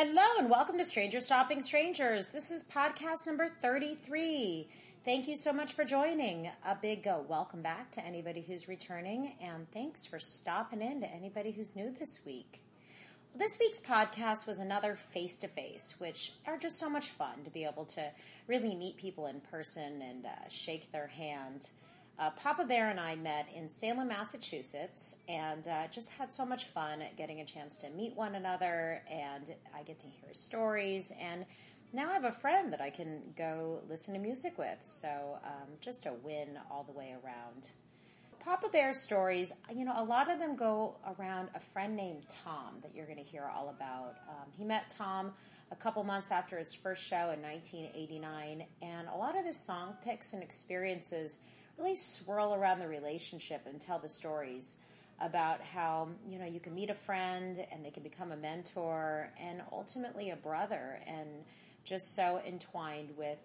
Hello and welcome to Stranger Stopping Strangers. This is podcast number 33. Thank you so much for joining. A big uh, welcome back to anybody who's returning and thanks for stopping in to anybody who's new this week. Well, this week's podcast was another face to face, which are just so much fun to be able to really meet people in person and uh, shake their hand. Uh, Papa Bear and I met in Salem, Massachusetts, and uh, just had so much fun getting a chance to meet one another, and I get to hear stories. And now I have a friend that I can go listen to music with, so um, just a win all the way around. Papa Bear's stories, you know, a lot of them go around a friend named Tom that you're going to hear all about. Um, he met Tom a couple months after his first show in 1989, and a lot of his song picks and experiences really swirl around the relationship and tell the stories about how, you know, you can meet a friend and they can become a mentor and ultimately a brother and just so entwined with,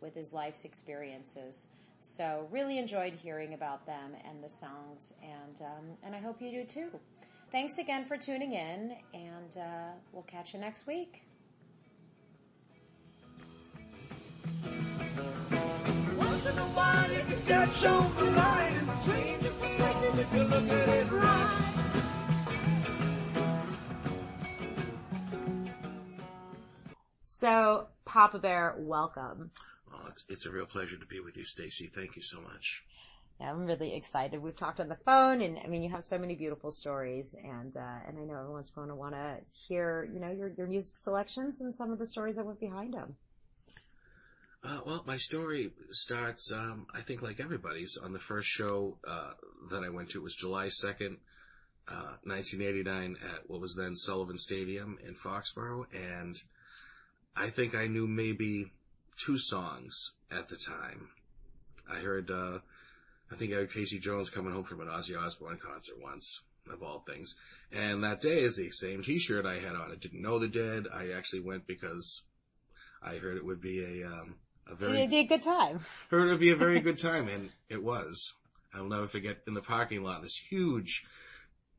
with his life's experiences. So really enjoyed hearing about them and the songs and, um, and I hope you do too. Thanks again for tuning in and, uh, we'll catch you next week. Once in a while you can catch on the line in the strangest places if you look at it right. So, Papa Bear, welcome. Oh, it's, it's a real pleasure to be with you, Stacy. Thank you so much. Yeah, I'm really excited. We've talked on the phone, and I mean, you have so many beautiful stories, and uh, and I know everyone's going to want to hear, you know, your your music selections and some of the stories that went behind them. Uh, well, my story starts, um, I think like everybody's, on the first show uh, that I went to. It was July 2nd, uh, 1989 at what was then Sullivan Stadium in Foxborough. And I think I knew maybe two songs at the time. I heard, uh, I think I heard Casey Jones coming home from an Ozzy Osbourne concert once, of all things. And that day is the same t-shirt I had on. I didn't know the dead. I actually went because I heard it would be a, um, a very, it'd be a good time. Heard it'd be a very good time, and it was. I'll never forget in the parking lot, this huge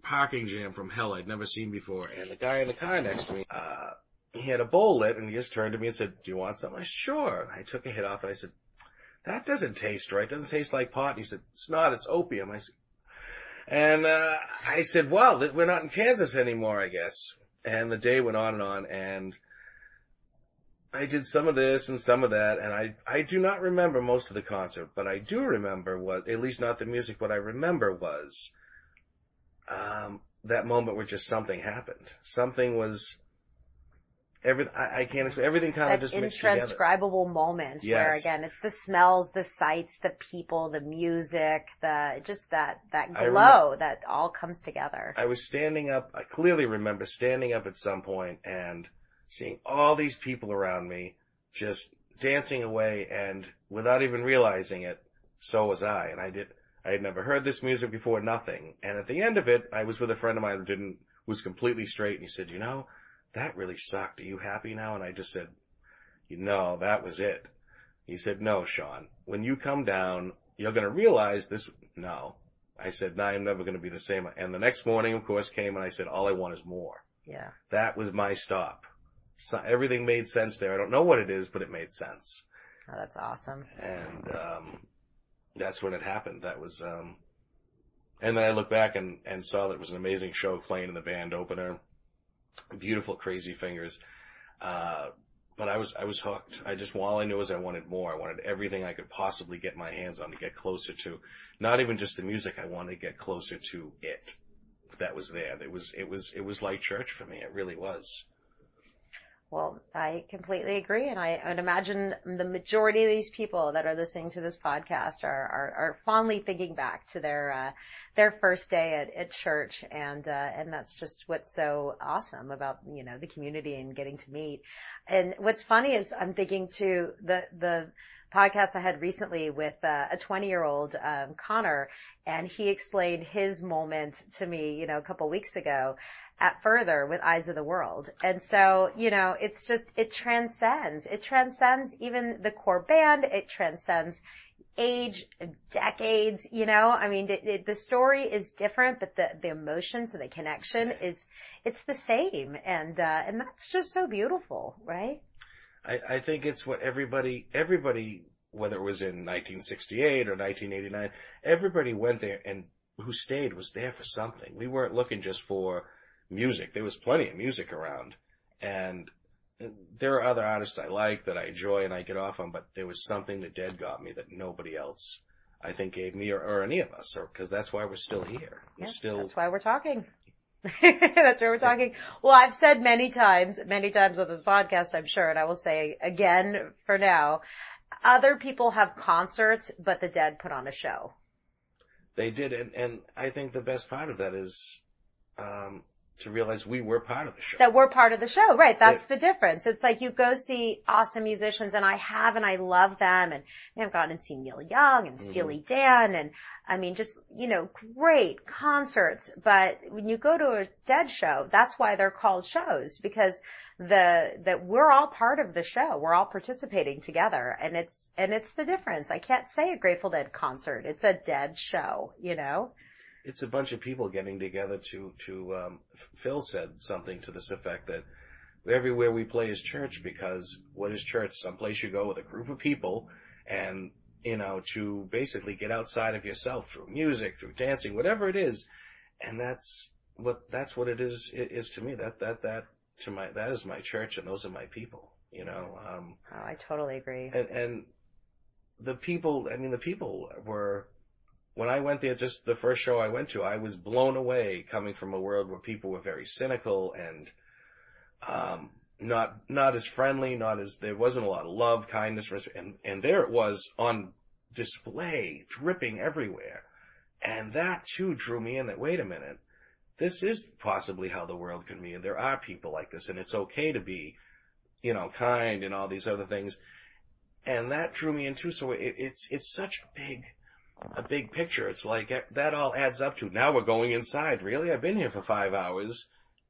parking jam from hell I'd never seen before, and the guy in the car next to me, uh, he had a bowl lit, and he just turned to me and said, do you want something? I said, sure. I took a hit off, and I said, that doesn't taste right. It doesn't taste like pot. And he said, it's not, it's opium. I said, and, uh, I said, well, we're not in Kansas anymore, I guess. And the day went on and on, and I did some of this and some of that, and I, I do not remember most of the concert, but I do remember what, at least not the music, what I remember was, um, that moment where just something happened. Something was, every, I, I can't explain, everything kind that of just intranscribable moment Yes. where again, it's the smells, the sights, the people, the music, the, just that, that glow that all comes together. I was standing up, I clearly remember standing up at some point and seeing all these people around me just dancing away and without even realizing it, so was I. And I did, I had never heard this music before, nothing. And at the end of it, I was with a friend of mine who didn't, was completely straight and he said, you know, that really sucked. Are you happy now? And I just said, you know, that was it. He said, no, Sean, when you come down, you're going to realize this. No. I said, no, I'm never going to be the same. And the next morning, of course, came and I said, all I want is more. Yeah. That was my stop. So everything made sense there. I don't know what it is, but it made sense. Oh, that's awesome. And, um, that's when it happened. That was, um, and then I looked back and, and saw that it was an amazing show playing in the band opener. Beautiful crazy fingers. Uh, but I was, I was hooked. I just, all I knew was I wanted more. I wanted everything I could possibly get my hands on to get closer to, not even just the music. I wanted to get closer to it that was there. It was, it was, it was like church for me. It really was. Well, I completely agree, and I would imagine the majority of these people that are listening to this podcast are are, are fondly thinking back to their uh, their first day at, at church, and uh, and that's just what's so awesome about you know the community and getting to meet. And what's funny is I'm thinking to the the podcast I had recently with uh, a 20 year old um, Connor, and he explained his moment to me, you know, a couple weeks ago at Furthur with Eyes of the World. And so, you know, it's just, it transcends, it transcends even the core band, it transcends age, decades, you know, I mean, it, it, the story is different, but the, the emotions and the connection is, it's the same. And, uh, and that's just so beautiful, right? I, I think it's what everybody, everybody, whether it was in 1968 or 1989, everybody went there and who stayed was there for something. We weren't looking just for music. There was plenty of music around and there are other artists I like that I enjoy and I get off on, but there was something that Dead got me that nobody else I think gave me or, or any of us, or because that's why we're still here. We're yeah, still. That's why we're talking. that's why we're talking. Well, I've said many times, many times on this podcast, I'm sure, and I will say again for now, other people have concerts, but the Dead put on a show. They did, and, and I think the best part of that is, um, to realize we were part of the show. That we're part of the show, right? That's the difference. It's like you go see awesome musicians, and I have, and I love them, and I've gone and seen Neil Young and Steely mm-hmm. Dan, and I mean, just you know, great concerts. But when you go to a Dead show, that's why they're called shows because the that we're all part of the show. We're all participating together, and it's and it's the difference. I can't say a Grateful Dead concert; it's a Dead show, you know it's a bunch of people getting together to to um, Phil said something to this effect that everywhere we play is church because what is church? Someplace you go with a group of people and you know to basically get outside of yourself through music, through dancing, whatever it is, and that's what that's what it is it is to me. That that that to my that is my church and those are my people. You know. Um, oh, I totally agree. And and the people, I mean, the people were when I went there, just the first show I went to, I was blown away coming from a world where people were very cynical and, um, not, not as friendly, not as, there wasn't a lot of love, kindness, and, and there it was on display, dripping everywhere. And that too drew me in that, wait a minute, this is possibly how the world can be, and there are people like this, and it's okay to be, you know, kind and all these other things. And that drew me in too, so it, it's, it's such a big, a big picture. It's like eh, that all adds up to now we're going inside. Really, I've been here for five hours,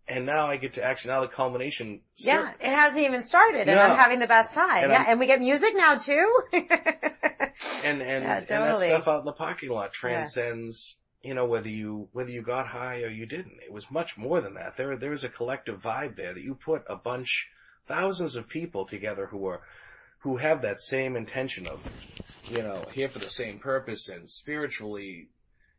and now I get to actually now the culmination. Start. Yeah, it hasn't even started, and yeah. I'm having the best time. And yeah, I'm, and we get music now too. and and yeah, totally. and that stuff out in the parking lot transcends. Yeah. You know whether you whether you got high or you didn't. It was much more than that. There there was a collective vibe there that you put a bunch, thousands of people together who were who have that same intention of, you know, here for the same purpose and spiritually,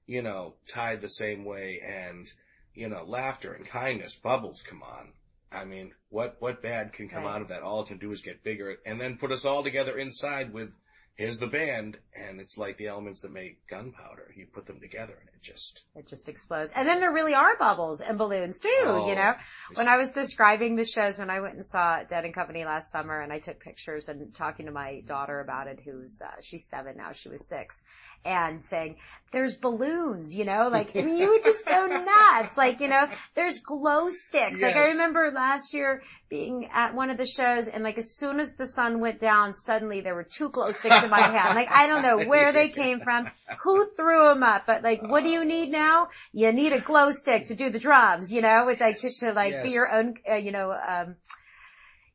you know, tied the same way and, you know, laughter and kindness, bubbles, come on. I mean, what, what bad can come right. out of that? All it can do is get bigger and then put us all together inside with here's the band, and it's like the elements that make gunpowder. You put them together, and it just it just explodes. And then there really are bubbles and balloons too. Oh, you know, when I was describing the shows when I went and saw Dead and Company last summer, and I took pictures and talking to my daughter about it, who's uh, she's seven now, she was six, and saying, there's balloons, you know, like, mean, you would just go nuts. Like, you know, there's glow sticks. Yes. Like I remember last year being at one of the shows and like as soon as the sun went down, suddenly there were two glow sticks in my hand. Like I don't know where they came from, who threw them up, but like, what do you need now? You need a glow stick to do the drums, you know, with like, to, to like yes. be your own, uh, you know, um,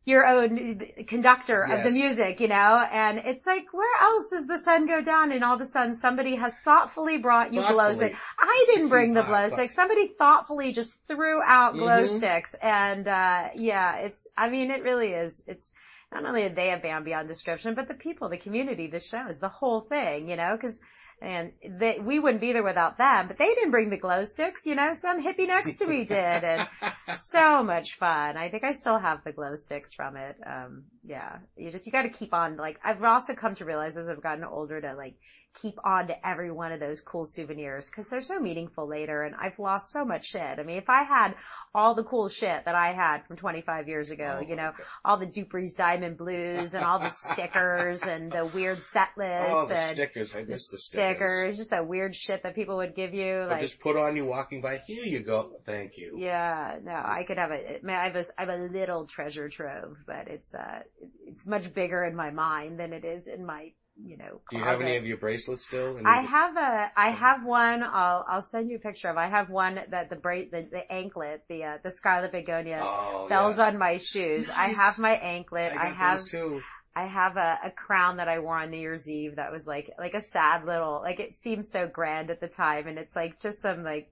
your own conductor yes. of the music, you know, and it's like, where else does the sun go down? And all of a sudden somebody has thoughtfully brought you glow sticks. I didn't bring the glow sticks. Somebody thoughtfully just threw out glow mm-hmm. sticks. And, uh, yeah, it's, I mean, it really is. It's not only a day of band beyond description, but the people, the community, the shows, the whole thing, you know, cause and they, we wouldn't be there without them, but they didn't bring the glow sticks, you know, some hippie next to me did and so much fun. I think I still have the glow sticks from it. Um, yeah, you just, you gotta keep on, like, I've also come to realize as I've gotten older to like, keep on to every one of those cool souvenirs because they're so meaningful later and I've lost so much shit. I mean, if I had all the cool shit that I had from 25 years ago, oh, you know, okay. all the Dupree's Diamond Blues and all the stickers and the weird set lists. Oh, the and stickers. I miss the stickers. Stickers. Just that weird shit that people would give you. Like, just put on you walking by. Here you go. Thank you. Yeah, no, I could have a, I have a, I have a little treasure trove, but it's, uh, it's much bigger in my mind than it is in my you know. Do you have any of your bracelets still? I have a, I have one. I'll, I'll send you a picture of. I have one that the bra- the, the anklet, the uh, the scarlet begonia oh, bells yeah. on my shoes. Nice. I have my anklet. I, I have. too. I have a, a crown that I wore on New Year's Eve that was like, like a sad little, like it seemed so grand at the time and it's like just some like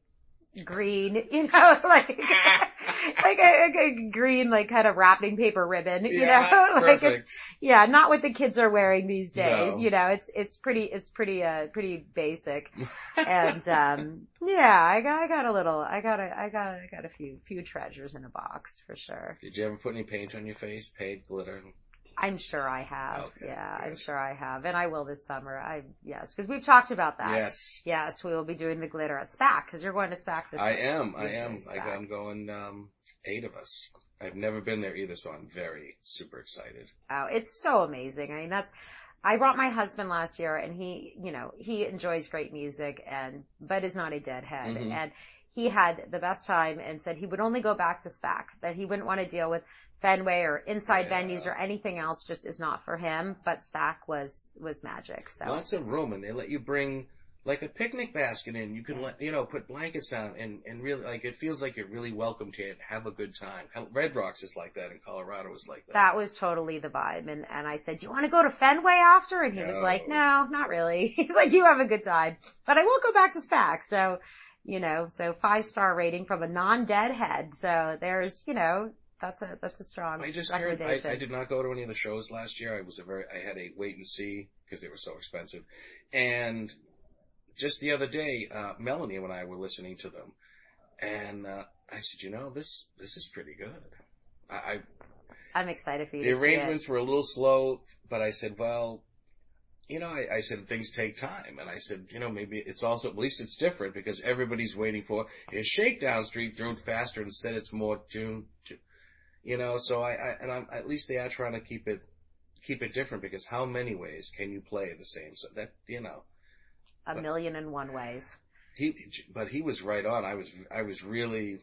green, you know, like, like a, like a green, like kind of wrapping paper ribbon, you Yeah, know, like perfect. it's, yeah, not what the kids are wearing these days, No. you know, it's, it's pretty, it's pretty, uh, pretty basic. and, um, yeah, I got, I got a little, I got a, I got, I got a few, few treasures in a box for sure. Did you ever put any paint on your face? Paint, glitter? I'm sure I have. Okay, yeah, I'm sure I have. And I will this summer. I, yes, because we've talked about that. Yes. Yes, we will be doing the glitter at SPAC because you're going to SPAC this I summer. am. I am. I. I'm going, um, eight of us. I've never been there either, so I'm very super excited. Oh, it's so amazing. I mean, that's, I brought my husband last year and he, you know, he enjoys great music and, but is not a deadhead. Mhm. And he had the best time and said he would only go back to SPAC, that he wouldn't want to deal with Fenway or inside Yeah. venues or anything else just is not for him, but SPAC was, was magic. So. Lots of room, and they let you bring like a picnic basket in. You can let you know put blankets down, and and really like it feels like you're really welcomed here and have a good time. Red Rocks is like that, and Colorado is like that. That was totally the vibe. And, and I said, do you want to go to Fenway after? And he was like, no, not really. He's like, you have a good time, but I will go back to SPAC. So, you know, so five star rating from a non-deadhead. So there's, you know, that's a, that's a strong I just heard. I. I did not go to any of the shows last year. I was a very. I had a wait and see because they were so expensive, and just the other day, uh, Melanie and I were listening to them, and uh, I said, you know, this this is pretty good. I, I I'm excited for you the to arrangements were a little slow, but I said, well, you know, I, I said things take time, and I said, you know, maybe it's also at least it's different because everybody's waiting for is Shakedown Street through faster instead it's more June, Ju- you know. So I, I and I'm at least they are trying to keep it keep it different because how many ways can you play the same? So that you know, A million and one ways. he but he was right on. I was I was really.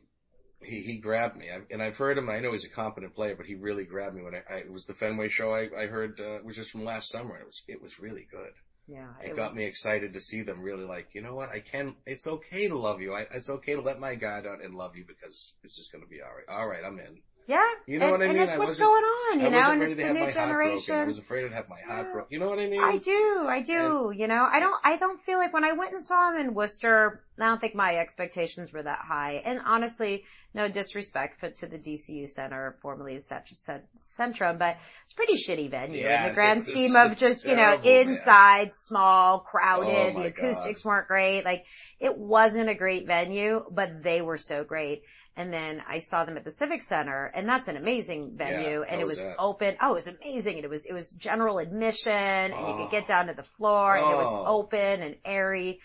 He, he grabbed me, I, and I've heard him. I know he's a competent player, but he really grabbed me when I, I it was the Fenway show. I, I heard uh, it was just from last summer, and it was it was really good. Yeah. It, got was- me excited to see them really like, you know what? I can. It's okay to love you. I, it's okay to let my guard out and love you because this is going to be all right. All right, I'm in. Yeah. You know and, what I and mean? it's I what's going on, you know, and it's the new generation. I was afraid I'd have my heart Yeah. broken. You know what I mean? I do, I do. You know, I don't, I don't feel like when I went and saw him in Worcester, I don't think my expectations were that high. And honestly, no disrespect but to the DCU Center, formerly Cent- Cent- Centrum, but it's a pretty shitty venue Yeah, in the grand scheme of just, you know, terrible, man. inside, small, Oh crowded, my the acoustics weren't great. Like, it wasn't a great venue, but they were so great. And then I saw them at the Civic Center, and that's an amazing venue, how and it was that? open. Oh, it was amazing. And it was, it was general admission, and you could get down to the floor, and it was Oh. open and airy.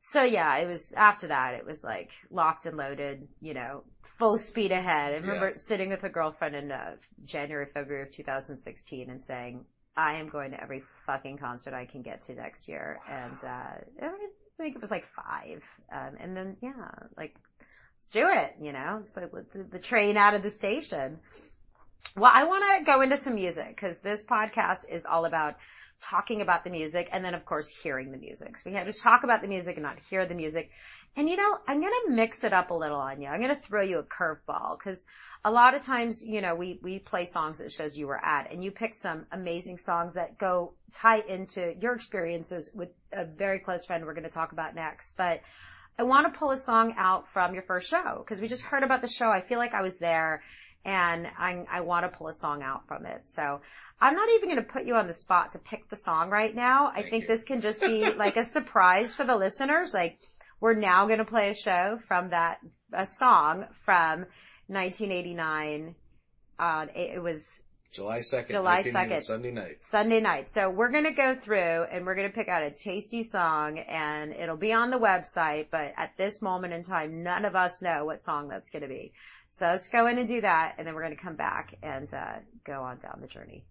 So yeah, it was, after that, it was like locked and loaded, you know, full speed ahead. I remember Yeah. sitting with a girlfriend in uh, January, February of 2016 and saying, I am going to every fucking concert I can get to next year. And, uh, I think it was like five. Um, and then, yeah, like, let's do it, you know? So the, the train out of the station. Well, I want to go into some music because this podcast is all about talking about the music and then of course hearing the music. So we have to talk about the music and not hear the music. And you know, I'm going to mix it up a little on you. I'm going to throw you a curveball because a lot of times, you know, we, we play songs at shows you were at and you pick some amazing songs that go tie into your experiences with a very close friend we're going to talk about next. But I want to pull a song out from your first show because we just heard about the show. I feel like I was there and I, I want to pull a song out from it. So I'm not even going to put you on the spot to pick the song right now. I think you. this can just be like a surprise for the listeners. Like we're now going to play a show from that, a song from 1989. Uh, it, it was July second, July 2nd. Sunday night. Sunday night. So we're going to go through and we're going to pick out a tasty song and it'll be on the website, but at this moment in time, none of us know what song that's going to be. So let's go in and do that and then we're going to come back and, uh, go on down the journey.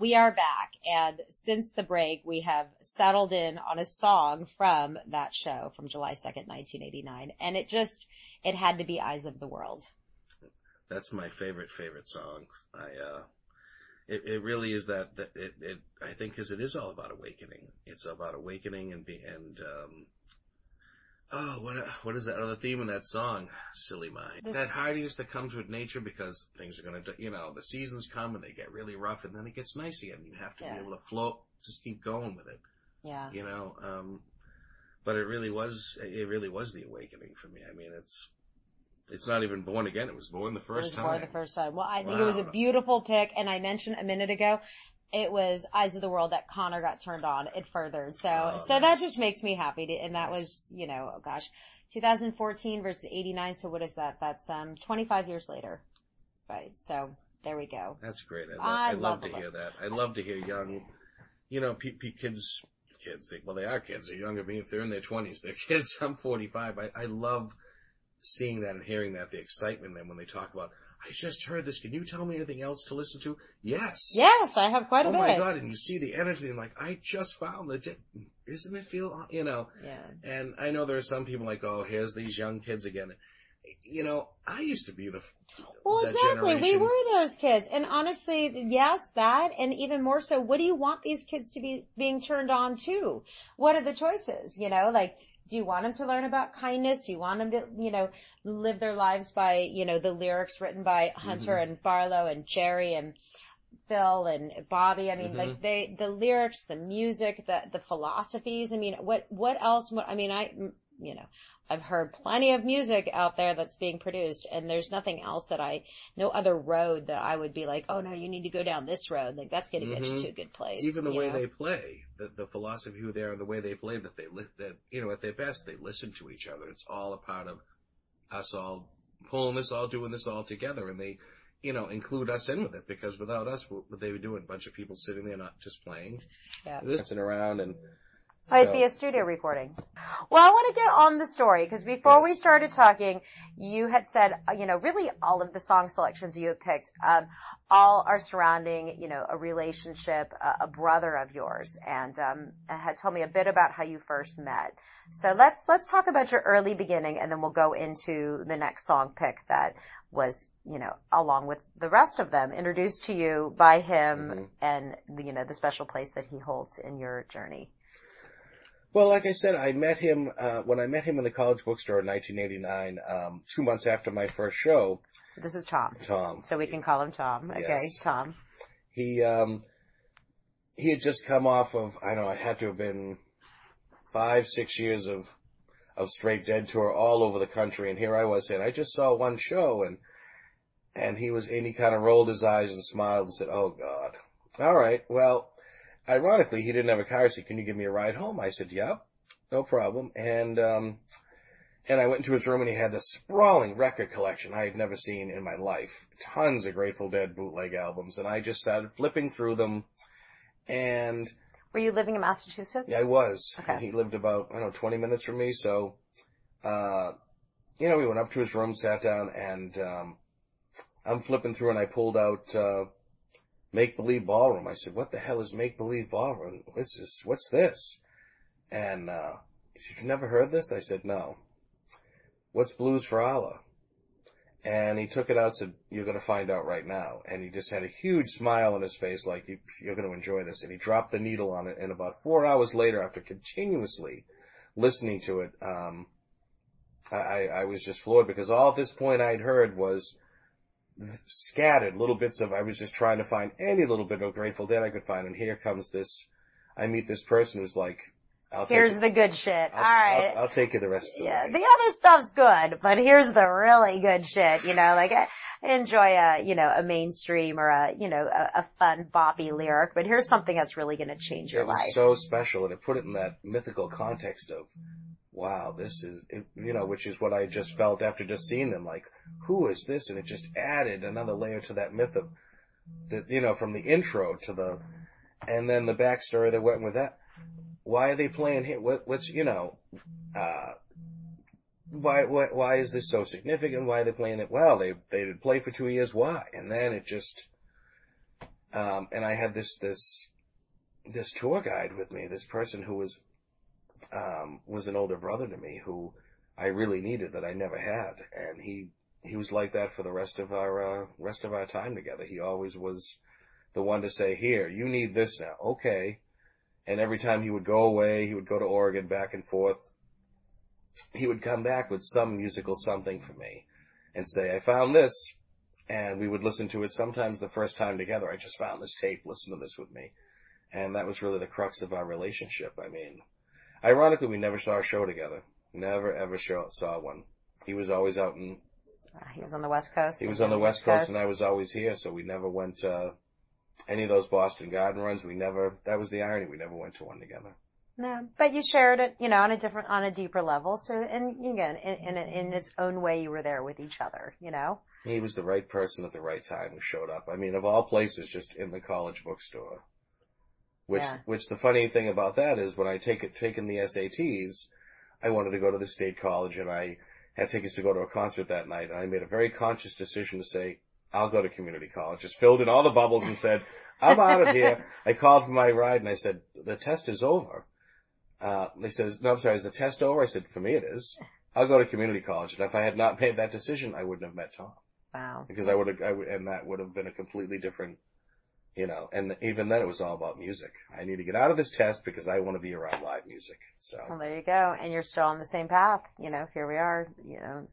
We are back and since the break we have settled in on a song from that show from July 2nd, 1989 and it just, it had to be Eyes of the World. That's my favorite, favorite song. I, uh, it, it really is that, that it, it, I think cause it is all about awakening. It's about awakening and be, and, um, Oh, what what is that other theme in that song? Silly mind. This- that hardiness that comes with nature because things are gonna, you know, the seasons come and they get really rough and then it gets nice again. You have to Yeah. be able to float, just keep going with it, Yeah. you know. Um, but it really was, it really was the awakening for me. I mean, it's, it's not even born again. It was born the It first was time. the first time. Well, I think it was a beautiful pick, and I mentioned a minute ago, it was Eyes of the World that Connor got turned on. It furthered, so Oh, so that just makes me happy. To, and that Nice. was, you know, oh gosh, 2014 versus 89. So what is that? That's um 25 years later, right? So there we go. That's great. I love, I I love, love to hear that. I love to hear young, you know, pe- pe- kids, kids, they, well, they are kids. They're younger than me. If they're in their twenties, they're kids. I'm 45. I, I love seeing that and hearing that, the excitement then when they talk about, I just heard this. Can you tell me anything else to listen to? Yes. Yes, I have quite a Oh bit. Oh my God. And you see the energy and like, I just found the, isn't it feel, you know, Yeah. and I know there are some people like, oh, here's these young kids again. You know, I used to be the, Well, exactly. We were those kids. And honestly, yes, that, and even more so, what do you want these kids to be being turned on to? What are the choices? You know, like, do you want them to learn about kindness? Do you want them to, you know, live their lives by, you know, the lyrics written by Hunter Mm-hmm. and Barlow and Jerry and Phil and Bobby? I mean, Mhm. like, they, the lyrics, the music, the, the philosophies. I mean, what, what else? What, I mean, I, you know, I've heard plenty of music out there that's being produced and there's nothing else that I, no other road that I would be like, oh no, you need to go down this road. Like that's going to get you Mhm. to a good place. even the way know? they play, the, the philosophy who they are, and the way they play, that they li- that you know at their best they listen to each other. It's all a part of us all pulling this, all doing this all together, and they, you know, include us in with it because without us, what would they be doing? A bunch of people sitting there not just playing, Yeah. listening around, and It'd be a studio recording. Well, I want to get on the story because before we started talking, you had said, you know, really all of the song selections you have picked, um, all are surrounding, you know, a relationship, a, a brother of yours, and um, had told me a bit about how you first met. So let's let's talk about your early beginning, and then we'll go into the next song pick that was, you know, along with the rest of them, introduced to you by him, Mhm. and you know the special place that he holds in your journey. Well, like I said, I met him uh, when I met him in the college bookstore in 1989, um, two months after my first show. So this is Tom. Tom, So we can call him Tom. Okay, Yes. Tom. he um he had just come off of I don't know, it had to have been five, six years of of straight dead tour all over the country and here I was saying I just saw one show and and he was and he kind of rolled his eyes and smiled and said, Oh God. All right, well ironically he didn't have a car, seat. Can you give me a ride home? I said, Yep, no problem. And um and I went into his room and he had this sprawling record collection I had never seen in my life. Tons of Grateful Dead bootleg albums. And I just started flipping through them. And Were you living in Massachusetts? Yeah, I was. Okay. And he lived about, I don't know, 20 minutes from me. So, uh, you know, we went up to his room, sat down, and, um, I'm flipping through and I pulled out, uh, Make Believe Ballroom. I said, what the hell is Make Believe Ballroom? This? What's this? And, uh, he said, you've never heard this? I said, no. What's Blues for Allah? And he took it out and said, you're going to find out right now. And he just had a huge smile on his face like, you, you're going to enjoy this. And he dropped the needle on it. And about four hours later, after continuously listening to it, um, I, I was just floored because all at this point I'd heard was scattered little bits of, I was just trying to find any little bit of Grateful Dead I could find. And here comes this, I meet this person who's like, I'll take Here's it. the good shit. I'll, All right. I'll, I'll take you the rest of the yeah, way. the other stuff's good, but here's the really good shit. You know, like I I enjoy a, you know, a mainstream or a, you know, a, a fun boppy lyric, but here's something that's really going to change your it was life. so special and it put it in that mythical context of wow this is you know which is what i just felt after just seeing them like who is this and it just added another layer to that myth of that you know from the intro to the and then the backstory that went with that why are they playing here what what's you know uh why, why, why is this so significant? Why are they playing it? Well, they, they did play for two years. Why? And then it just, Um, and I had this, this, this tour guide with me, this person who was, um, was an older brother to me who I really needed that I never had. And he, he was like that for the rest of our, uh, rest of our time together. He always was the one to say, here, you need this now. Okay. And every time he would go away, he would go to Oregon back and forth. He would come back with some musical something for me and say, I found this. And we would listen to it sometimes the first time together. I just found this tape. Listen to this with me. And that was really the crux of our relationship. I mean, ironically, we never saw a show together. Never ever show, saw one. He was always out in. Uh, he was on the West Coast. He was on the West Coast, Coast, and I was always here, so we never went uh any of those Boston Garden runs. We never. That was the irony. We never went to one together. No, but you shared it, you know, on a different, on a deeper level. So, and again, in, in, in its own way, you were there with each other, you know? He was the right person at the right time who showed up. I mean, of all places, just in the college bookstore. Which, yeah. which the funny thing about that is when I take it, taken the SATs, I wanted to go to the state college and I had tickets to go to a concert that night and I made a very conscious decision to say, I'll go to community college. Just filled in all the bubbles and said, I'm out of here. I called for my ride and I said, the test is over. Uh, they says, no, I'm sorry, is the test over? I said, for me it is. I'll go to community college. And if I had not made that decision, I wouldn't have met Tom. Wow. Because I would have, I would, and that would have been a completely different, you know, and even then it was all about music. I need to get out of this test because I want to be around live music. So. Well, there you go. And you're still on the same path. You know, here we are, you know,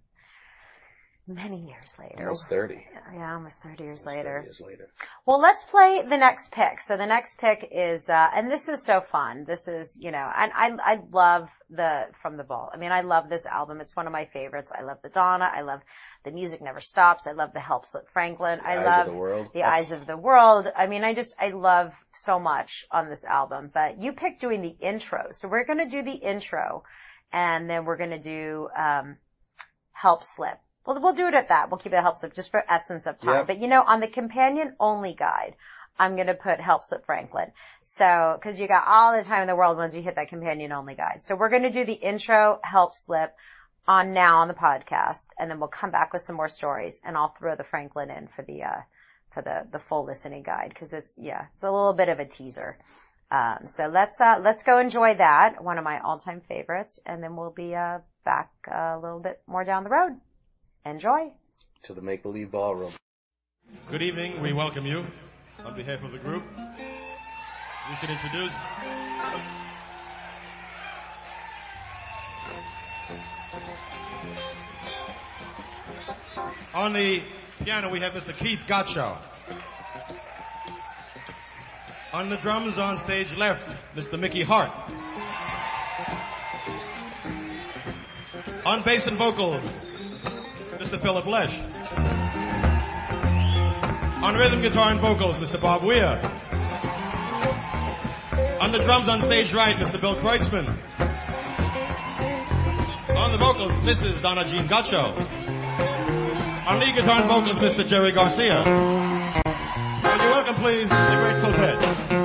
many years later. Almost 30. Yeah, almost 30 years almost later. 30 years later. Well, let's play the next pick. So the next pick is, uh, and this is so fun. This is, you know, and I, I love the, From the Vault. I mean, I love this album. It's one of my favorites. I love the Donna. I love the music never stops. I love the Help Slip Franklin. The I eyes love of the world. the eyes of the world. I mean, I just, I love so much on this album, but you picked doing the intro. So we're going to do the intro and then we're going to do, um, Help Slip. Well, we'll do it at that. We'll keep it help slip just for essence of time. Yep. But you know, on the companion only guide, I'm going to put help slip Franklin. So, cause you got all the time in the world once you hit that companion only guide. So we're going to do the intro help slip on now on the podcast and then we'll come back with some more stories and I'll throw the Franklin in for the, uh, for the, the full listening guide because it's, yeah, it's a little bit of a teaser. Um, so let's, uh, let's go enjoy that. One of my all time favorites and then we'll be, uh, back a little bit more down the road. Enjoy. To the Make Believe Ballroom. Good evening. We welcome you on behalf of the group. We should introduce. On the piano, we have Mr. Keith Godchaux. On the drums on stage left, Mr. Mickey Hart. On bass and vocals, Mr. Philip Lesh. On rhythm guitar and vocals, Mr. Bob Weir. On the drums on stage right, Mr. Bill Kreutzmann. On the vocals, Mrs. Donna Jean Godchaux. On lead guitar and vocals, Mr. Jerry Garcia. Would you welcome please the Grateful Dead.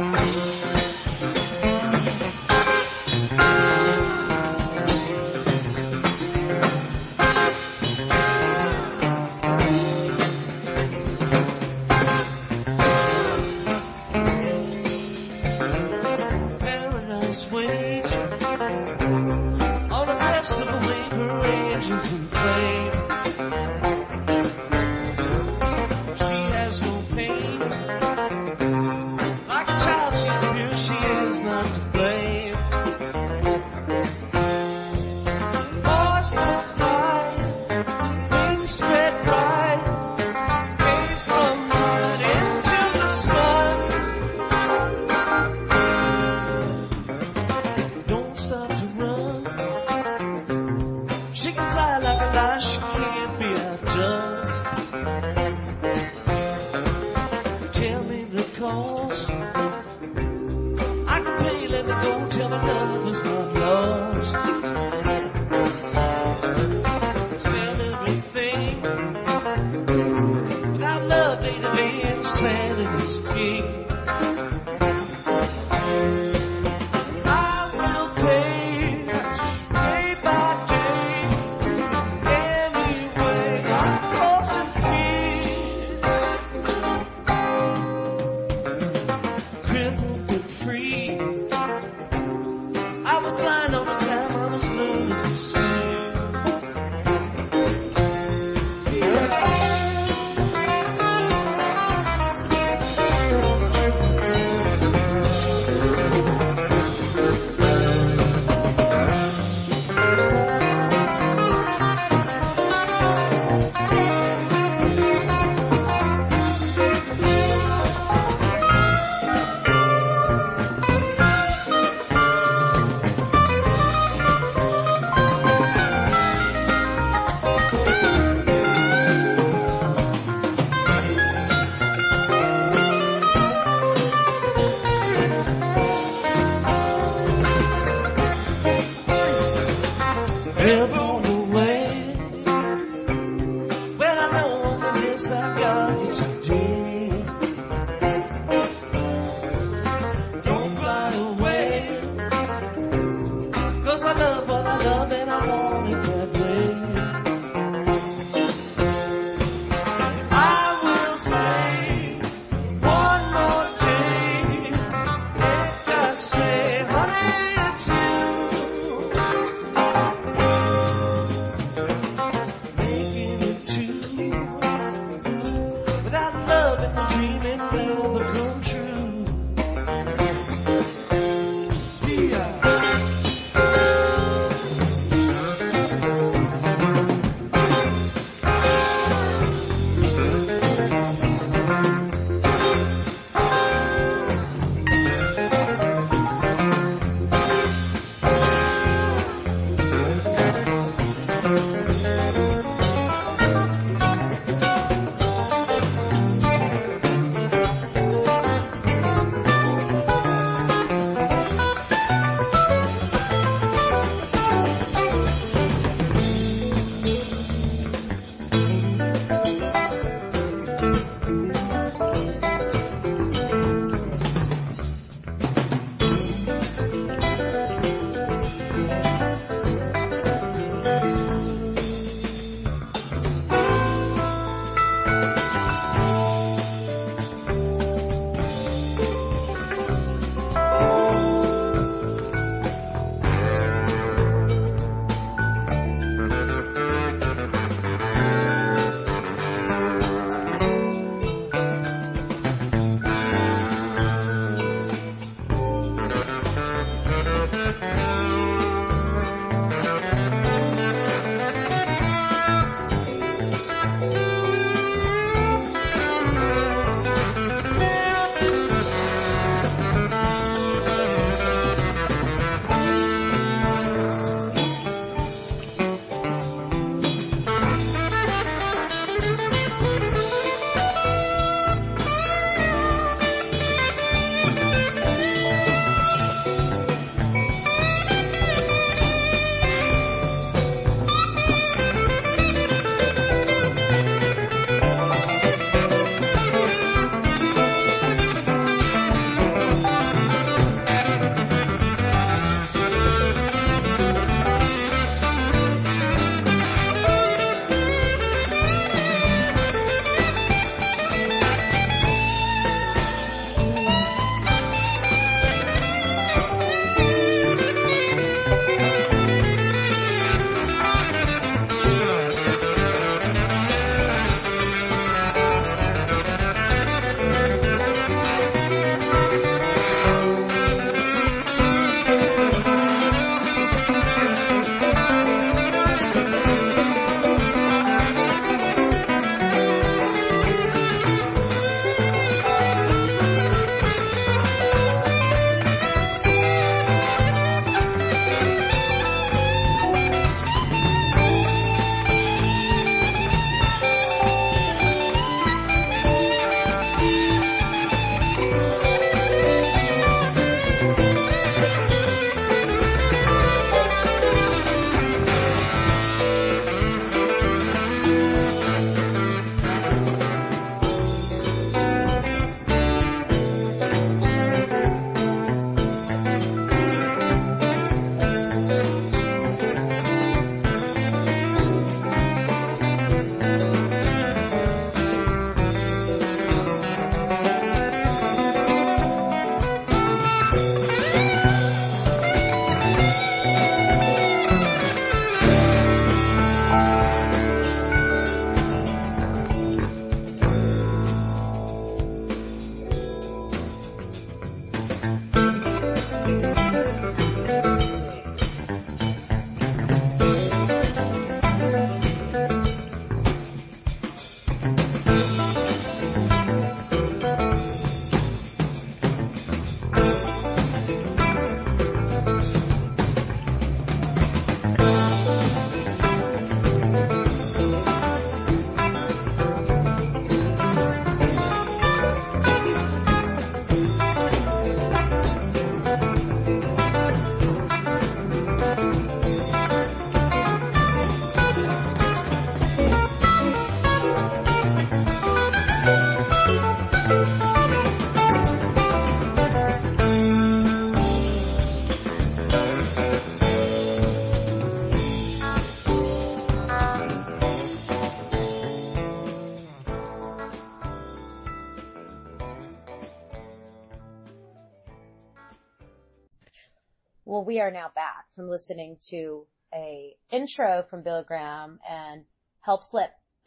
From listening to a intro from Bill Graham and Help Slip.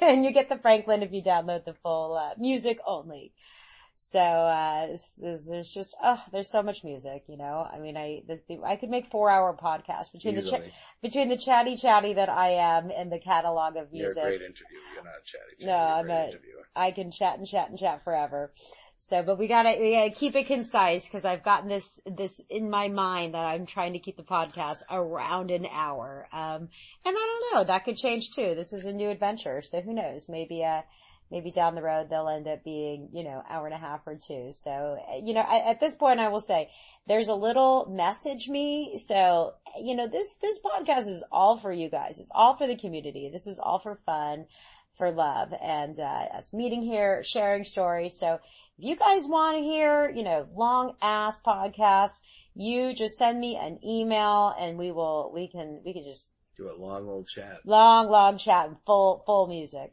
and you get the Franklin if you download the full uh, music only. So, uh, there's, just, oh, there's so much music, you know? I mean, I, the, the, I could make four hour podcasts between the, ch- between the chatty chatty that I am and the catalog of music. You're a great interviewer. You're not a chatty. chatty. No, I'm a- interviewer. I can chat and chat and chat forever. So, but we gotta, we gotta keep it concise because I've gotten this, this in my mind that I'm trying to keep the podcast around an hour. Um, and I don't know, that could change too. This is a new adventure. So who knows? Maybe, uh, maybe down the road they'll end up being, you know, hour and a half or two. So, you know, I, at this point I will say there's a little message me. So, you know, this, this podcast is all for you guys. It's all for the community. This is all for fun for love and uh us meeting here, sharing stories. So if you guys want to hear, you know, long ass podcasts, you just send me an email and we will we can we can just Do a long old chat. long long chat and full full music.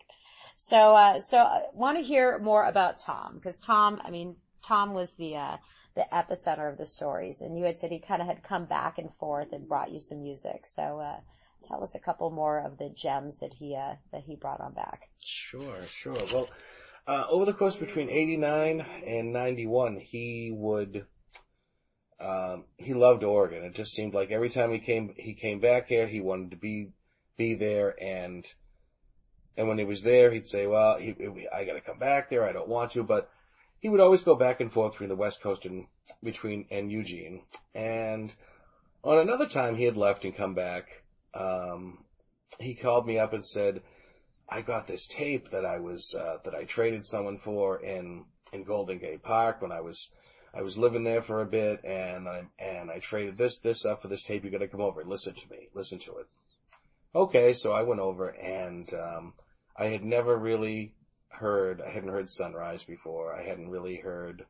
So uh so I want to hear more about Tom because Tom, I mean, Tom was the uh the epicenter of the stories and you had said he kind of had come back and forth and brought you some music. So uh tell us a couple more of the gems that he uh that he brought on back. Sure, sure. Well, uh, over the course between 89 and 91, he would, um, he loved Oregon. It just seemed like every time he came, he came back here, he wanted to be, be there and, and when he was there, he'd say, well, he, I gotta come back there, I don't want to, but he would always go back and forth between the West Coast and, between, and Eugene. And on another time he had left and come back, um, he called me up and said, I got this tape that I was uh, that I traded someone for in in Golden Gate Park when I was I was living there for a bit, and I and I traded this this up for this tape. You got to come over and listen to me, listen to it. Okay, so I went over, and um, I had never really heard. I hadn't heard Sunrise before. I hadn't really heard.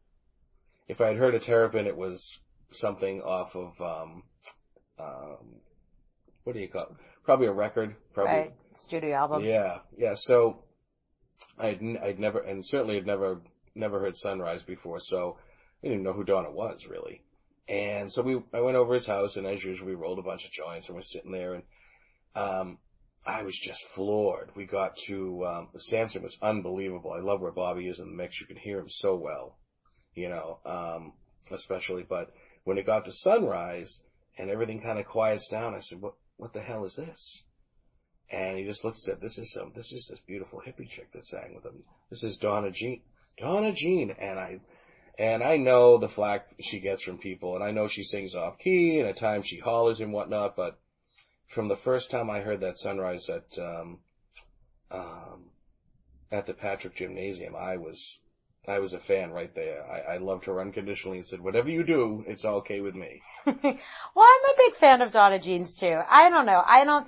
If I had heard a Terrapin, it was something off of um, um, what do you call? It? Probably a record. Probably Right. Studio album. yeah, yeah. So I'd I'd never and certainly had never never heard Sunrise before, so I didn't even know who Donna was really. And so we I went over his house, and as usual, we rolled a bunch of joints, and we're sitting there, and um, I was just floored. We got to um, the Samson was unbelievable. I love where Bobby is in the mix. You can hear him so well, you know, um, especially. But when it got to Sunrise and everything kind of quiets down, I said, "What what the hell is this?" And he just and said, this is some, this is this beautiful hippie chick that sang with him. This is Donna Jean, Donna Jean. And I, and I know the flack she gets from people and I know she sings off key and at times she hollers and whatnot, but from the first time I heard that sunrise at, um, um, at the Patrick Gymnasium, I was, I was a fan right there. I, I loved her unconditionally and said, whatever you do, it's okay with me. well, I'm a big fan of Donna Jeans too. I don't know. I don't,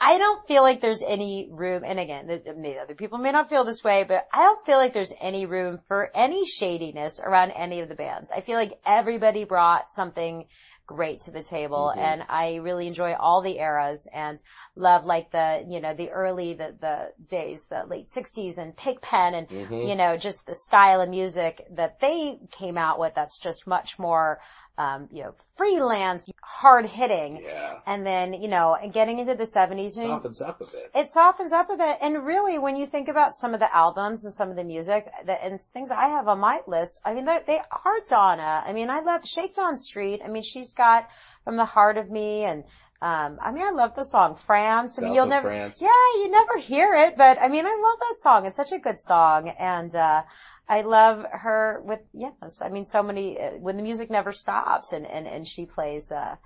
I don't feel like there's any room, and again, other people may not feel this way, but I don't feel like there's any room for any shadiness around any of the bands. I feel like everybody brought something great to the table Mhm. and I really enjoy all the eras and love like the, you know, the early, the, the days, the late sixties and Pigpen and, Mhm. you know, just the style of music that they came out with that's just much more, um, you know, freelance, hard hitting. Yeah. And then, you know, and getting into the 70s, and Softens up a bit. it softens up a bit. And really, when you think about some of the albums and some of the music that, and things I have on my list, I mean, they're- Donna. I mean, I love Shakedown Street. I mean, she's got From the Heart of Me and, um, I mean, I love the song France. I mean, South you'll never, France. yeah, you never hear it, but I mean, I love that song. It's such a good song. And, uh, I love her with, yes, I mean, so many, uh, when the music never stops and, and, and she plays, uh,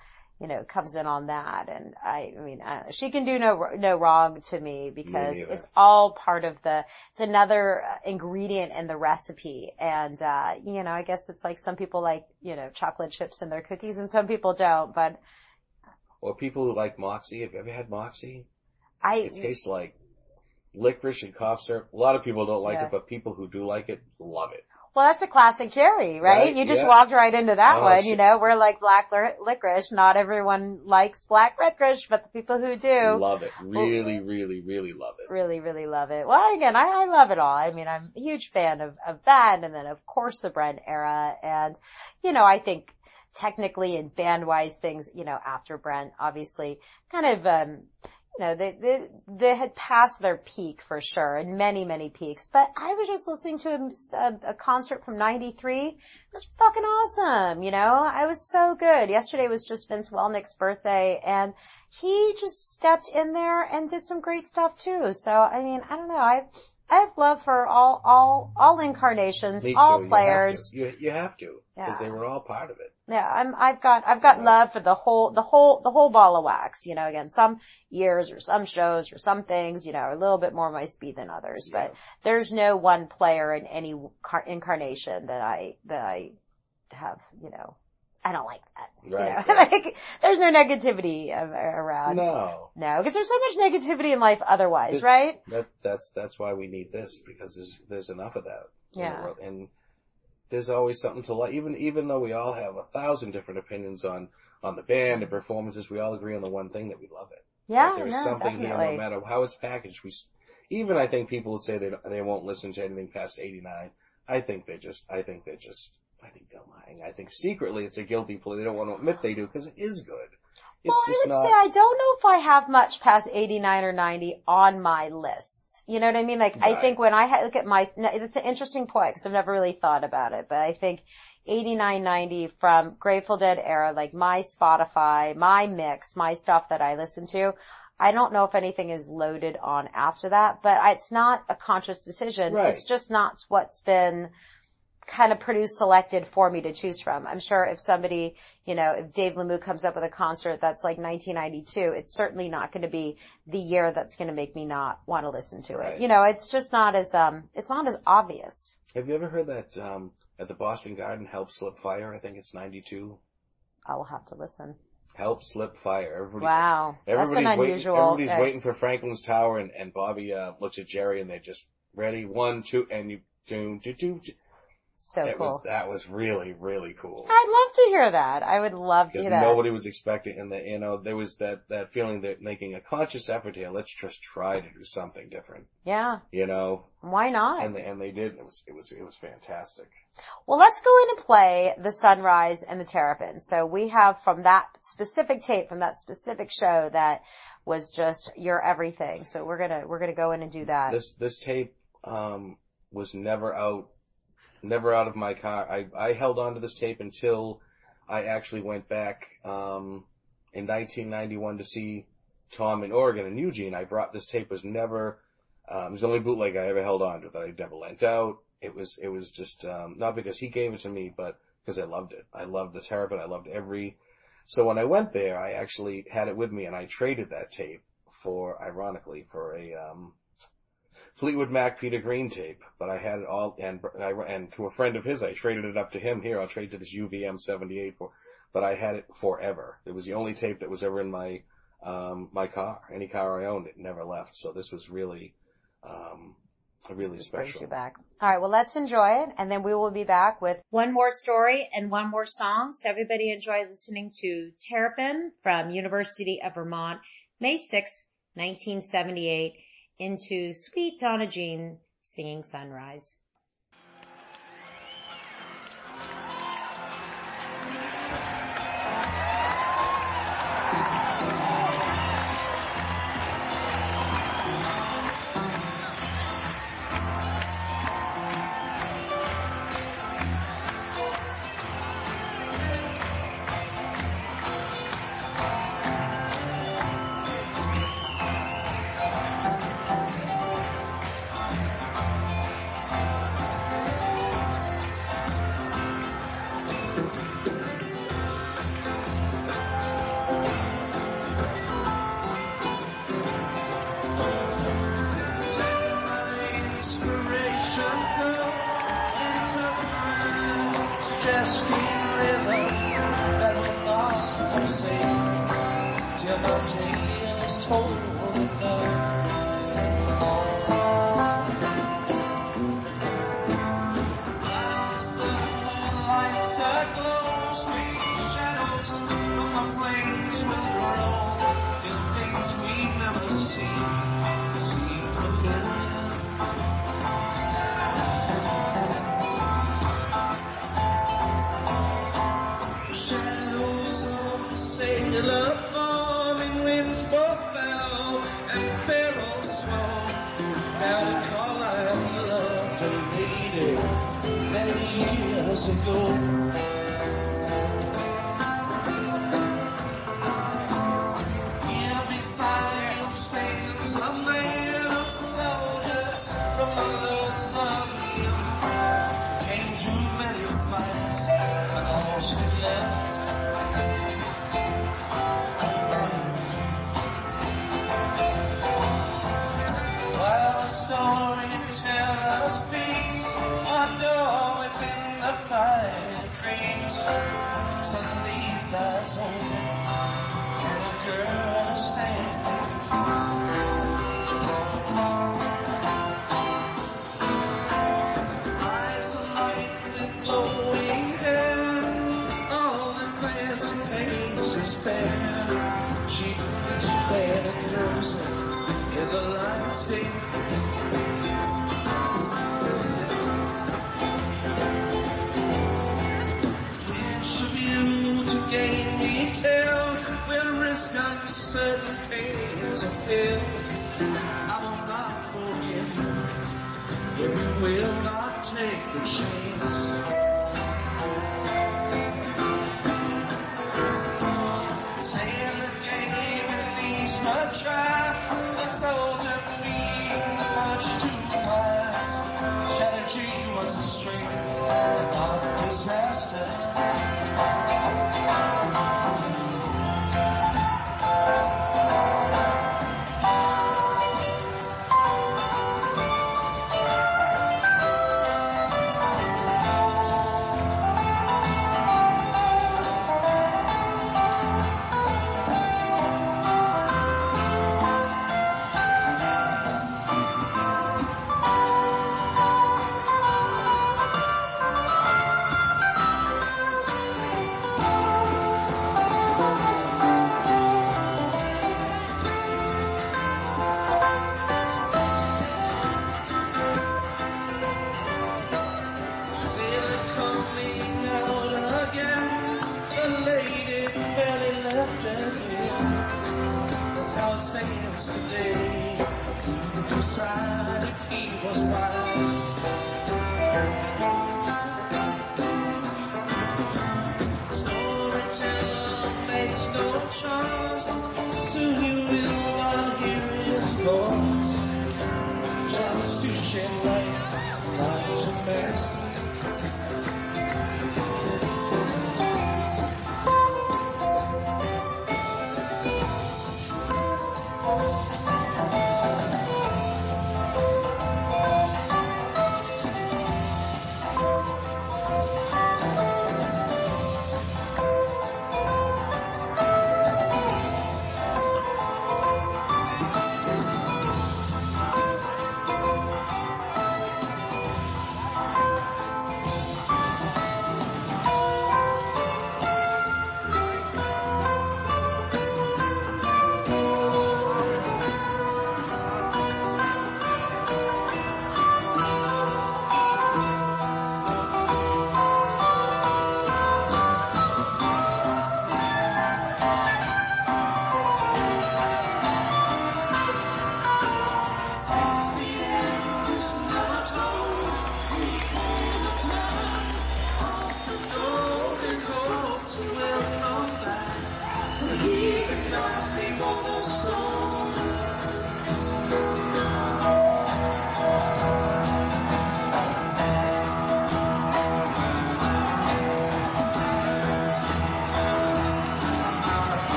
you know, comes in on that. And I, I mean, uh, she can do no, no wrong to me because neither. it's all part of the, it's another uh, ingredient in the recipe. And, uh, you know, I guess it's like some people like, you know, chocolate chips in their cookies and some people don't, but Or people who like Moxie. Have you ever had Moxie? I, It tastes like licorice and cough syrup. A lot of people don't like Yeah. it, but people who do like it love it. Well, that's a classic Jerry, right? Right, You just yeah. walked right into that Oh, one. You know, we're like black licorice. Not everyone likes black licorice, but the people who do Love it. Really, really, really love it. really, really love it. Well, again, I, I love it all. I mean, I'm a huge fan of, of that. And then of course the Brent era. And, you know, I think technically and band-wise things, you know, after Brent, obviously, kind of, um, know, they, they, they had passed their peak for sure, and many, many peaks. But I was just listening to a, a concert from '93. It was fucking awesome, you know. I was so good. Yesterday was just Vince Welnick's birthday, and he just stepped in there and did some great stuff too. So I mean, I don't know. I I have love for all all all incarnations, Me all too. You have players. to. You, you have to because Yeah. they were all part of it. Yeah, I'm, I've got, I've got love for the whole, the whole, the whole ball of wax. You know, again, some years or some shows or some things, you know, are a little bit more my speed than others, but there's no one player in any car- incarnation that I, that I have, you know, I don't like that. you Right, know? right. like, there's no negativity around. No, No, because there's so much negativity in life otherwise, right? that that's that's why we need this because there's there's enough of that. in the Yeah. world. and there's always something to like. Even even though we all have a thousand different opinions on on the band and performances, we all agree on the one thing that we love it. Yeah, Like, there's no, something definitely. here, no matter how it's packaged. We, even I think people will say they they won't listen to anything past '89. I think they just, I think they just, I think they're lying. I think secretly it's a guilty plea. They don't want to admit they do because it is good. It's well, just I would not. say I don't know if I have much past 89 or 90 on my lists. You know what I mean? Like, I think when I look at my, it's an interesting point because I've never really thought about it, but I think 89, 90 from Grateful Dead era, like my Spotify, my mix, my stuff that I listen to, I don't know if anything is loaded on after that, but I- it's not a conscious decision. Right. It's just not what's been kind of produce selected for me to choose from. I'm sure if somebody, you know, if Dave Lemieux comes up with a concert that's like 1992, it's certainly not going to be the year that's going to make me not want to listen to it. You know, it's just not as, um, it's not as obvious. Have you ever heard that um, at the Boston Garden, "Help Slip Fire"? I think it's '92. I will have to listen. "Help Slip Fire." Everybody, Wow. That's everybody's an waiting. unusual. Everybody's uh, waiting for Franklin's Tower, and, and Bobby uh, looks at Jerry, and they just ready one, two, and you do do do. do. So It cool. was that was really really cool. I'd love to hear that. I would love to hear that. nobody was expecting, and that you know there was that that feeling that making a conscious effort here. Let's just try to do something different, yeah. you know. Why not? And they, and they did. It was it was it was fantastic. Well, let's go in and play The Sunrise and the terrapin. So we have from that specific tape, from that specific show that was just your everything. So we're gonna, we're gonna go in and do that. This this tape um was never out, never out of my car. I I held on to this tape until I actually went back um in 1991 to see Tom in Oregon and Eugene. I brought this tape was never um, it was the only bootleg I ever held on to that I never lent out. It was it was just um, not because he gave it to me, but because I loved it. I loved the Terrapin. I loved every. So when I went there, I actually had it with me, and I traded that tape for, ironically, for a um, Fleetwood Mac Peter Green tape. But I had it all, and I, and to a friend of his, I traded it up to him. Here, I'll trade to this UVM 78 for. But I had it forever. It was the only tape that was ever in my um, my car. Any car I owned, it never left. So this was really um, really This brings special. you back. All right. Well, let's enjoy it, and then we will be back with one more story and one more song. So everybody enjoy listening to Terrapin from University of Vermont, May 6, 1978, into Sweet Donna Jean singing Sunrise.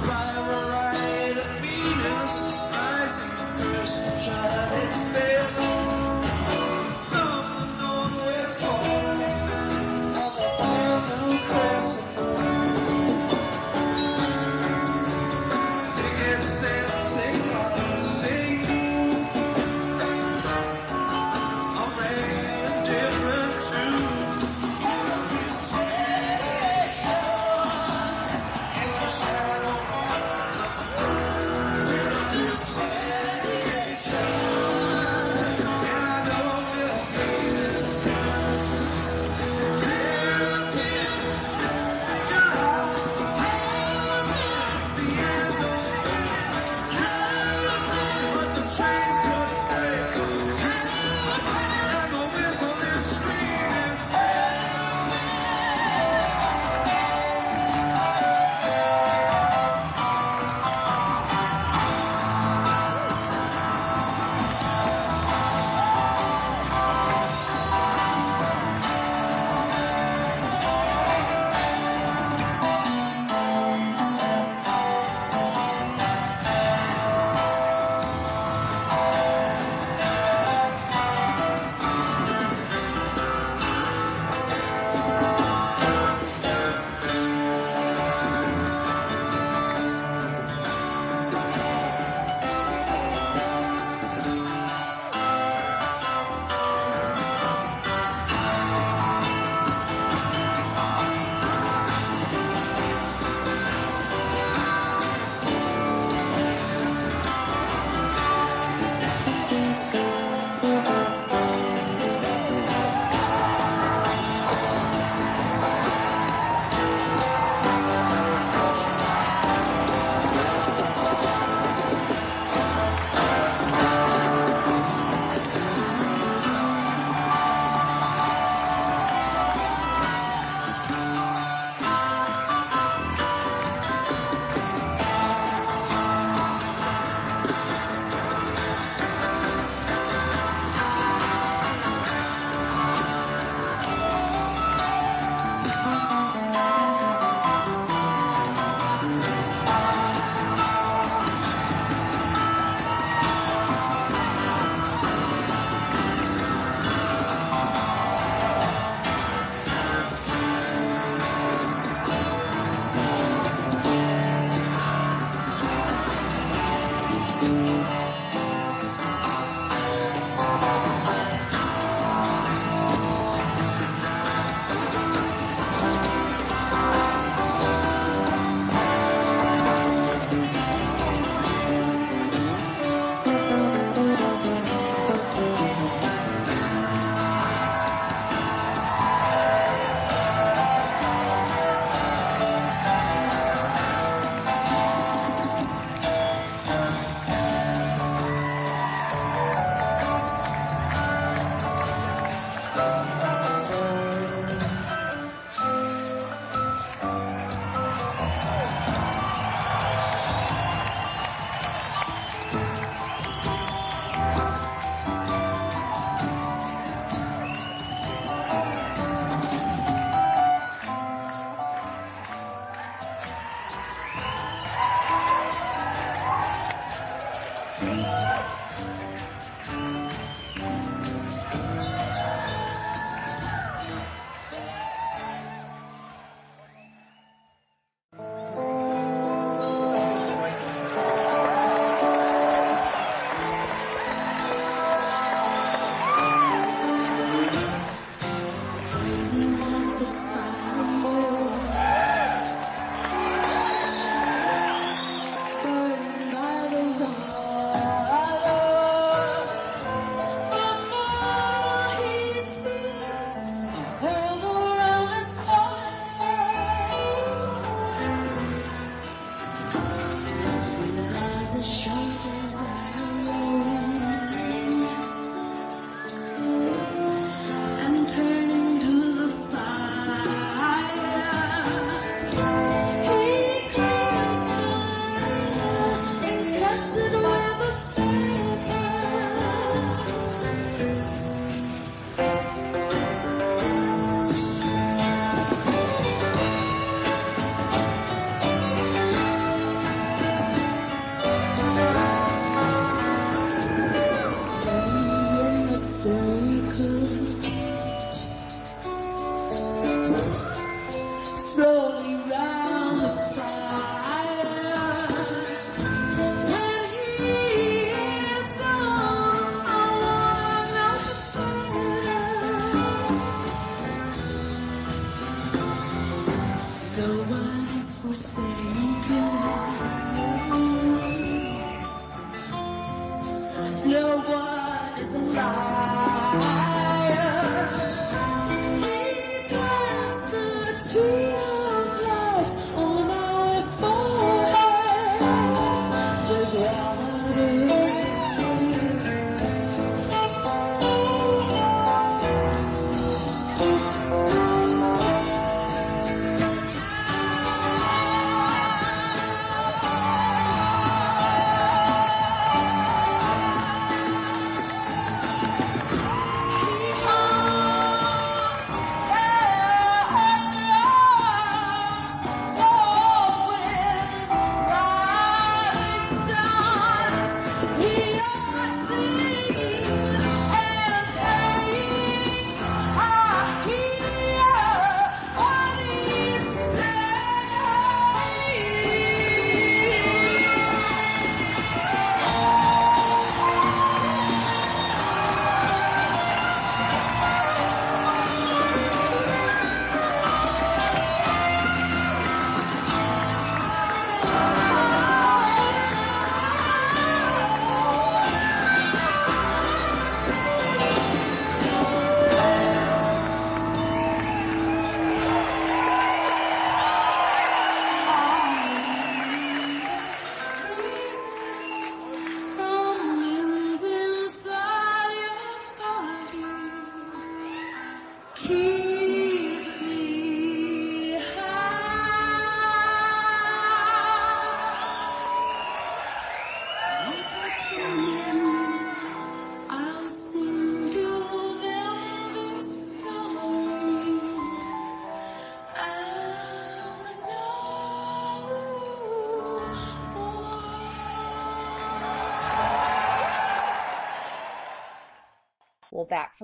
slide.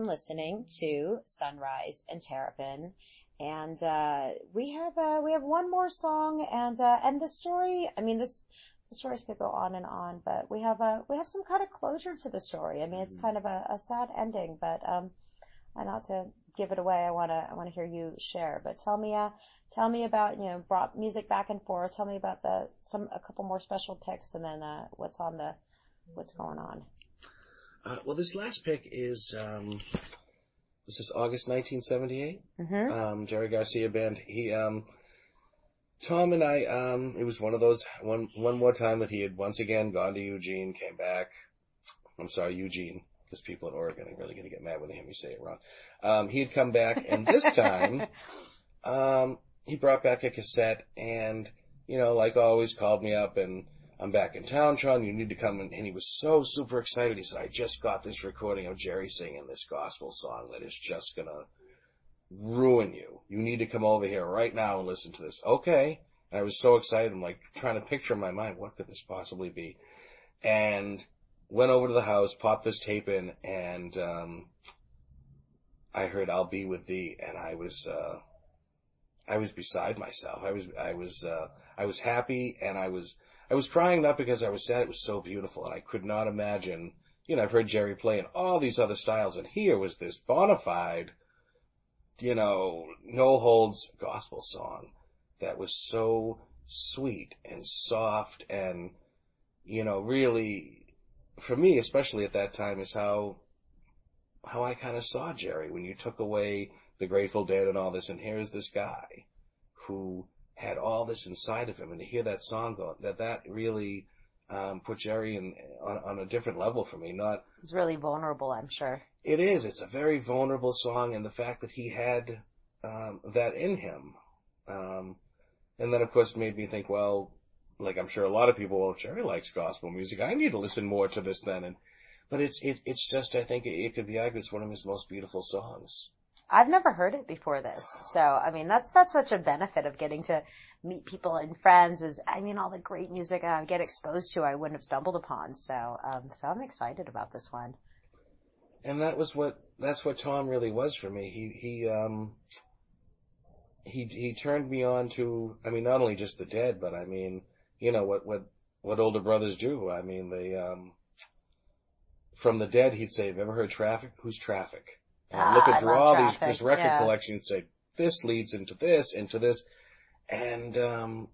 Listening to Sunrise and Terrapin, and uh, we have uh, we have one more song, and uh, and the story. I mean, this the stories could go on and on, but we have a we have some kind of closure to the story. I mean, it's kind of a, a sad ending, but um, and not to give it away, I wanna I wanna hear you share. But tell me uh tell me about you know brought music back and forth. Tell me about the some a couple more special picks, and then uh, what's on the what's going on. Uh, well, this last pick is, um, this is August 1978. Mm-hmm. Um, Jerry Garcia band. He, um, Tom and I, um, it was one of those, one, one more time that he had once again gone to Eugene, came back. I'm sorry, Eugene, because people in Oregon are really going to get mad when they hear me say it wrong. Um, he had come back and this time, um, he brought back a cassette and, you know, like always called me up and I'm back in town, Sean, you need to come. And he was so super excited. He said, I just got this recording of Jerry singing this gospel song that is just gonna ruin you. You need to come over here right now and listen to this. Okay. And I was so excited. I'm like trying to picture in my mind, what could this possibly be? And went over to the house, popped this tape in and, um, I heard I'll be with thee and I was, uh, I was beside myself. I was, I was, uh, I was happy and I was, I was crying not because I was sad, it was so beautiful and I could not imagine, you know, I've heard Jerry play in all these other styles and here was this bona fide, you know, no holds gospel song that was so sweet and soft and, you know, really, for me, especially at that time, is how, how I kind of saw Jerry when you took away the Grateful Dead and all this, and here's this guy who had all this inside of him, and to hear that song go, that that really um, put Jerry in on, on a different level for me. Not It's really vulnerable, I'm sure. it is. It's a very vulnerable song, and the fact that he had um, that in him, um, and then of course made me think, well, like I'm sure a lot of people, well, Jerry likes gospel music. I need to listen more to this then. And but it's it, it's just I think it, it could be argued it's one of his most beautiful songs. I've never heard it before this. So, I mean, that's, that's such a benefit of getting to meet people and friends is, I mean, all the great music I get exposed to I wouldn't have stumbled upon. So, um, so I'm excited about this one. And that was what that's what Tom really was for me. He he um he he turned me on to I mean not only just the dead, but I mean you know what what what older brothers do. I mean they um from the dead he'd say, "Have you ever heard Traffic? Who's Traffic?" And Ah, looking through all Traffic, these this record yeah. collection and say this leads into this into this, and um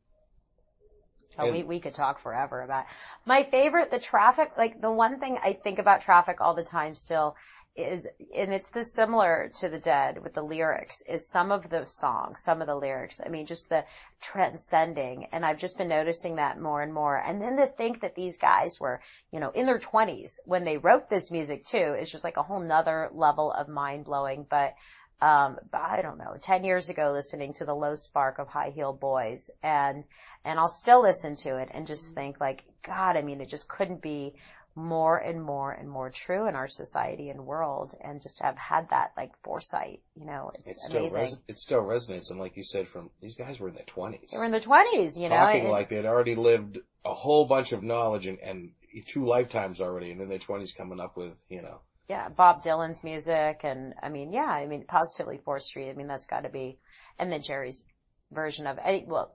Oh, And- we, we could talk forever about my favorite, the traffic, like the one thing I think about traffic all the time still is, and it's this similar to the dead with the lyrics, is some of the songs, some of the lyrics. I mean, just the transcending. And I've just been noticing that more and more. And then to think that these guys were, you know, in their twenties when they wrote this music too, is just like a whole nother level of mind blowing. But, um, but I don't know, 10 years ago listening to the low spark of high heel boys and, and I'll still listen to it and just think like, God, I mean, it just couldn't be more and more and more true in our society and world and just have had that like foresight, you know, it's, it still amazing. res- it still resonates. And like you said, from these guys were in their twenties. they were in their twenties, you know, talking and- like they'd already lived a whole bunch of knowledge and, and two lifetimes already, and in their twenties coming up with, you know, yeah, Bob Dylan's music and I mean, yeah, I mean, positively Fourth Street. I mean, that's got to be, and then Jerry's version of. Well,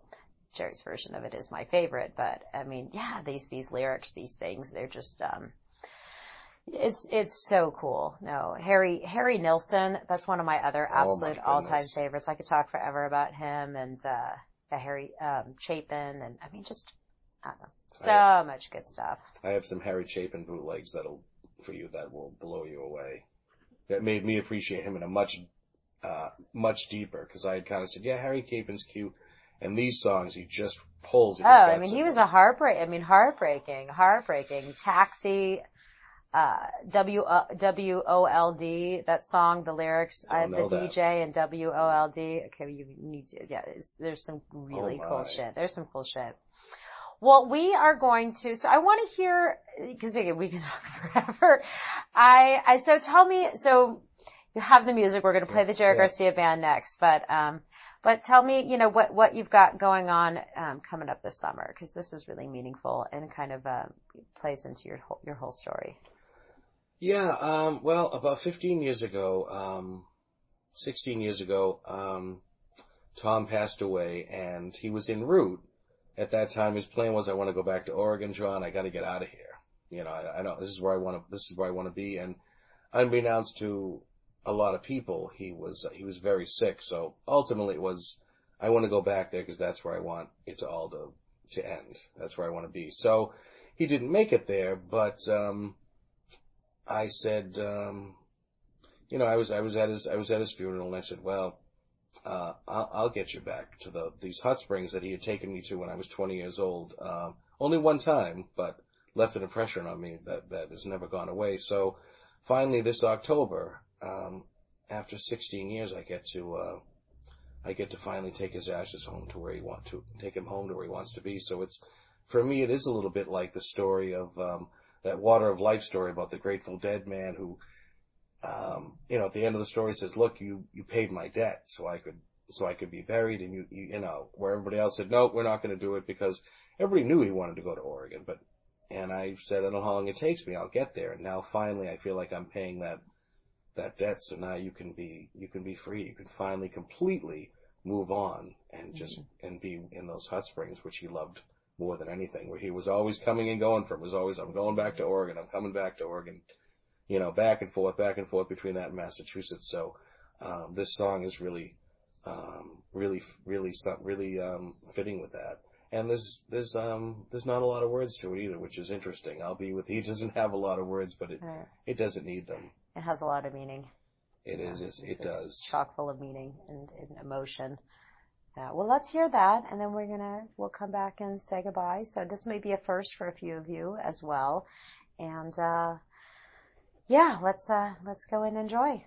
Jerry's version of it is my favorite, but I mean, yeah, these these lyrics, these things, they're just, um, it's it's so cool. No, Harry Harry Nilsson, that's one of my other Oh absolute all time favorites. I could talk forever about him and uh, yeah, Harry um, Chapin, and I mean, just I don't know, so I- much good stuff. I have some Harry Chapin bootlegs that'll, for you, that will blow you away. That made me appreciate him in a much, uh, much deeper, cause I had kind of said, yeah, Harry Chapin's cute, and these songs he just pulls. Oh, I mean, he was a heartbreak. I mean, heartbreaking, heartbreaking. Taxi. uh, W, uh, W-O-L-D, that song, the lyrics, I Don't the that. DJ and W-O-L-D. Okay, you need to, yeah, it's, there's some really Oh cool shit. There's some cool shit. Well, we are going to, so I want to hear, cause again, we can talk forever. I, I, so tell me, so you have the music, we're going to play the Jerry Yeah. Garcia band next, but, um, but tell me, you know, what, what you've got going on, um, coming up this summer, cause this is really meaningful and kind of, um, plays into your whole, your whole story. Yeah, um, well, about 15 years ago, um, 16 years ago, um, Tom passed away and he was en route. At that time, his plan was, I want to go back to Oregon, John. I got to get out of here. You know, I, I know this is where I want to, this is where I want to be. And unbeknownst to a lot of people, he was, he was very sick. So ultimately it was, I want to go back there because that's where I want it to all to, to end. That's where I want to be. So he didn't make it there, but, um, I said, um, you know, I was, I was at his, I was at his funeral and I said, well, uh, I'll, I'll get you back to the, these hot springs that he had taken me to when I was 20 years old. Um, only one time, but left an impression on me that, that has never gone away. So finally this October, um, after 16 years, I get to, uh, I get to finally take his ashes home to where he want to, take him home to where he wants to be. So it's, for me, it is a little bit like the story of, um, that water of life story about the Grateful Dead man who, um, you know, at the end of the story says, look, you, you paid my debt so I could, so I could be buried and you, you, you know, where everybody else said, no, we're not going to do it because everybody knew he wanted to go to Oregon, but, and I said, I don't know how long it takes me. I'll get there. And now finally I feel like I'm paying that, that debt. So now you can be, you can be free. You can finally completely move on and just, and be in those hot springs, which he loved more than anything, where he was always coming and going from, was always, I'm going back to Oregon, I'm coming back to Oregon, you know, back and forth, back and forth between that and Massachusetts. So, um, this song is really, um, really, really, really, um, fitting with that. And there's, there's, um, there's not a lot of words to it either, which is interesting. I'll be with, he doesn't have a lot of words, but it, it doesn't need them. It has a lot of meaning. It it's, it's- it it's does. chock full of meaning and, and emotion. Yeah, well, let's hear that, and then we're gonna we'll come back and say goodbye. So this may be a first for a few of you as well, and uh, yeah, let's uh, let's go and enjoy.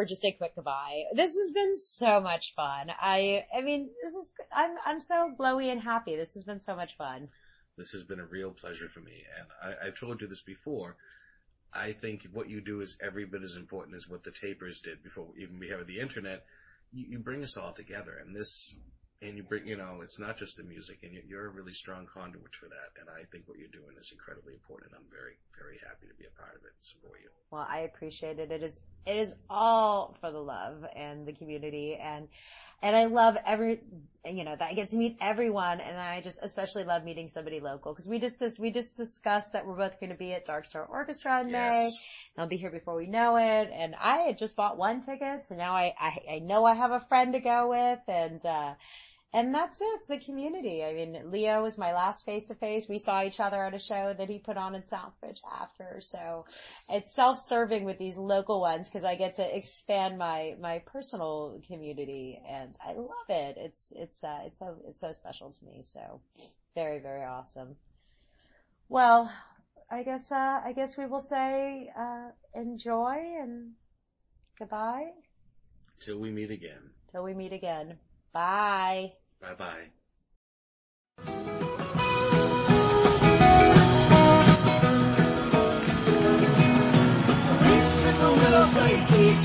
For just a quick goodbye. This has been so much fun. I, I mean, this is, I'm, I'm so glowy and happy. This has been so much fun. This has been a real pleasure for me, and I, I've told you this before. I think what you do is every bit as important as what the tapers did before even we have the internet. You, you bring us all together, and this, and you bring, you know, it's not just the music, and you, you're a really strong conduit for that. And I think what you're doing is incredibly important. I'm very, very happy to be a part of it and support you. Well, I appreciate it. It is, it is all for the love and the community and, and I love every, you know, that I get to meet everyone and I just especially love meeting somebody local because we just, just, we just discussed that we're both going to be at Dark Star Orchestra in May. Yes. And I'll be here before we know it. And I had just bought one ticket, so now I, I, I know I have a friend to go with and, uh, and that's it. It's the community. I mean, Leo was my last face to face. We saw each other at a show that he put on in Southbridge after. So it's self-serving with these local ones because I get to expand my, my personal community and I love it. It's, it's, uh, it's so, it's so special to me. So very, very awesome. Well, I guess, uh, I guess we will say, uh, enjoy and goodbye Till we meet again. till we meet again. Bye. Bye bye. Changing,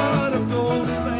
heart of Golden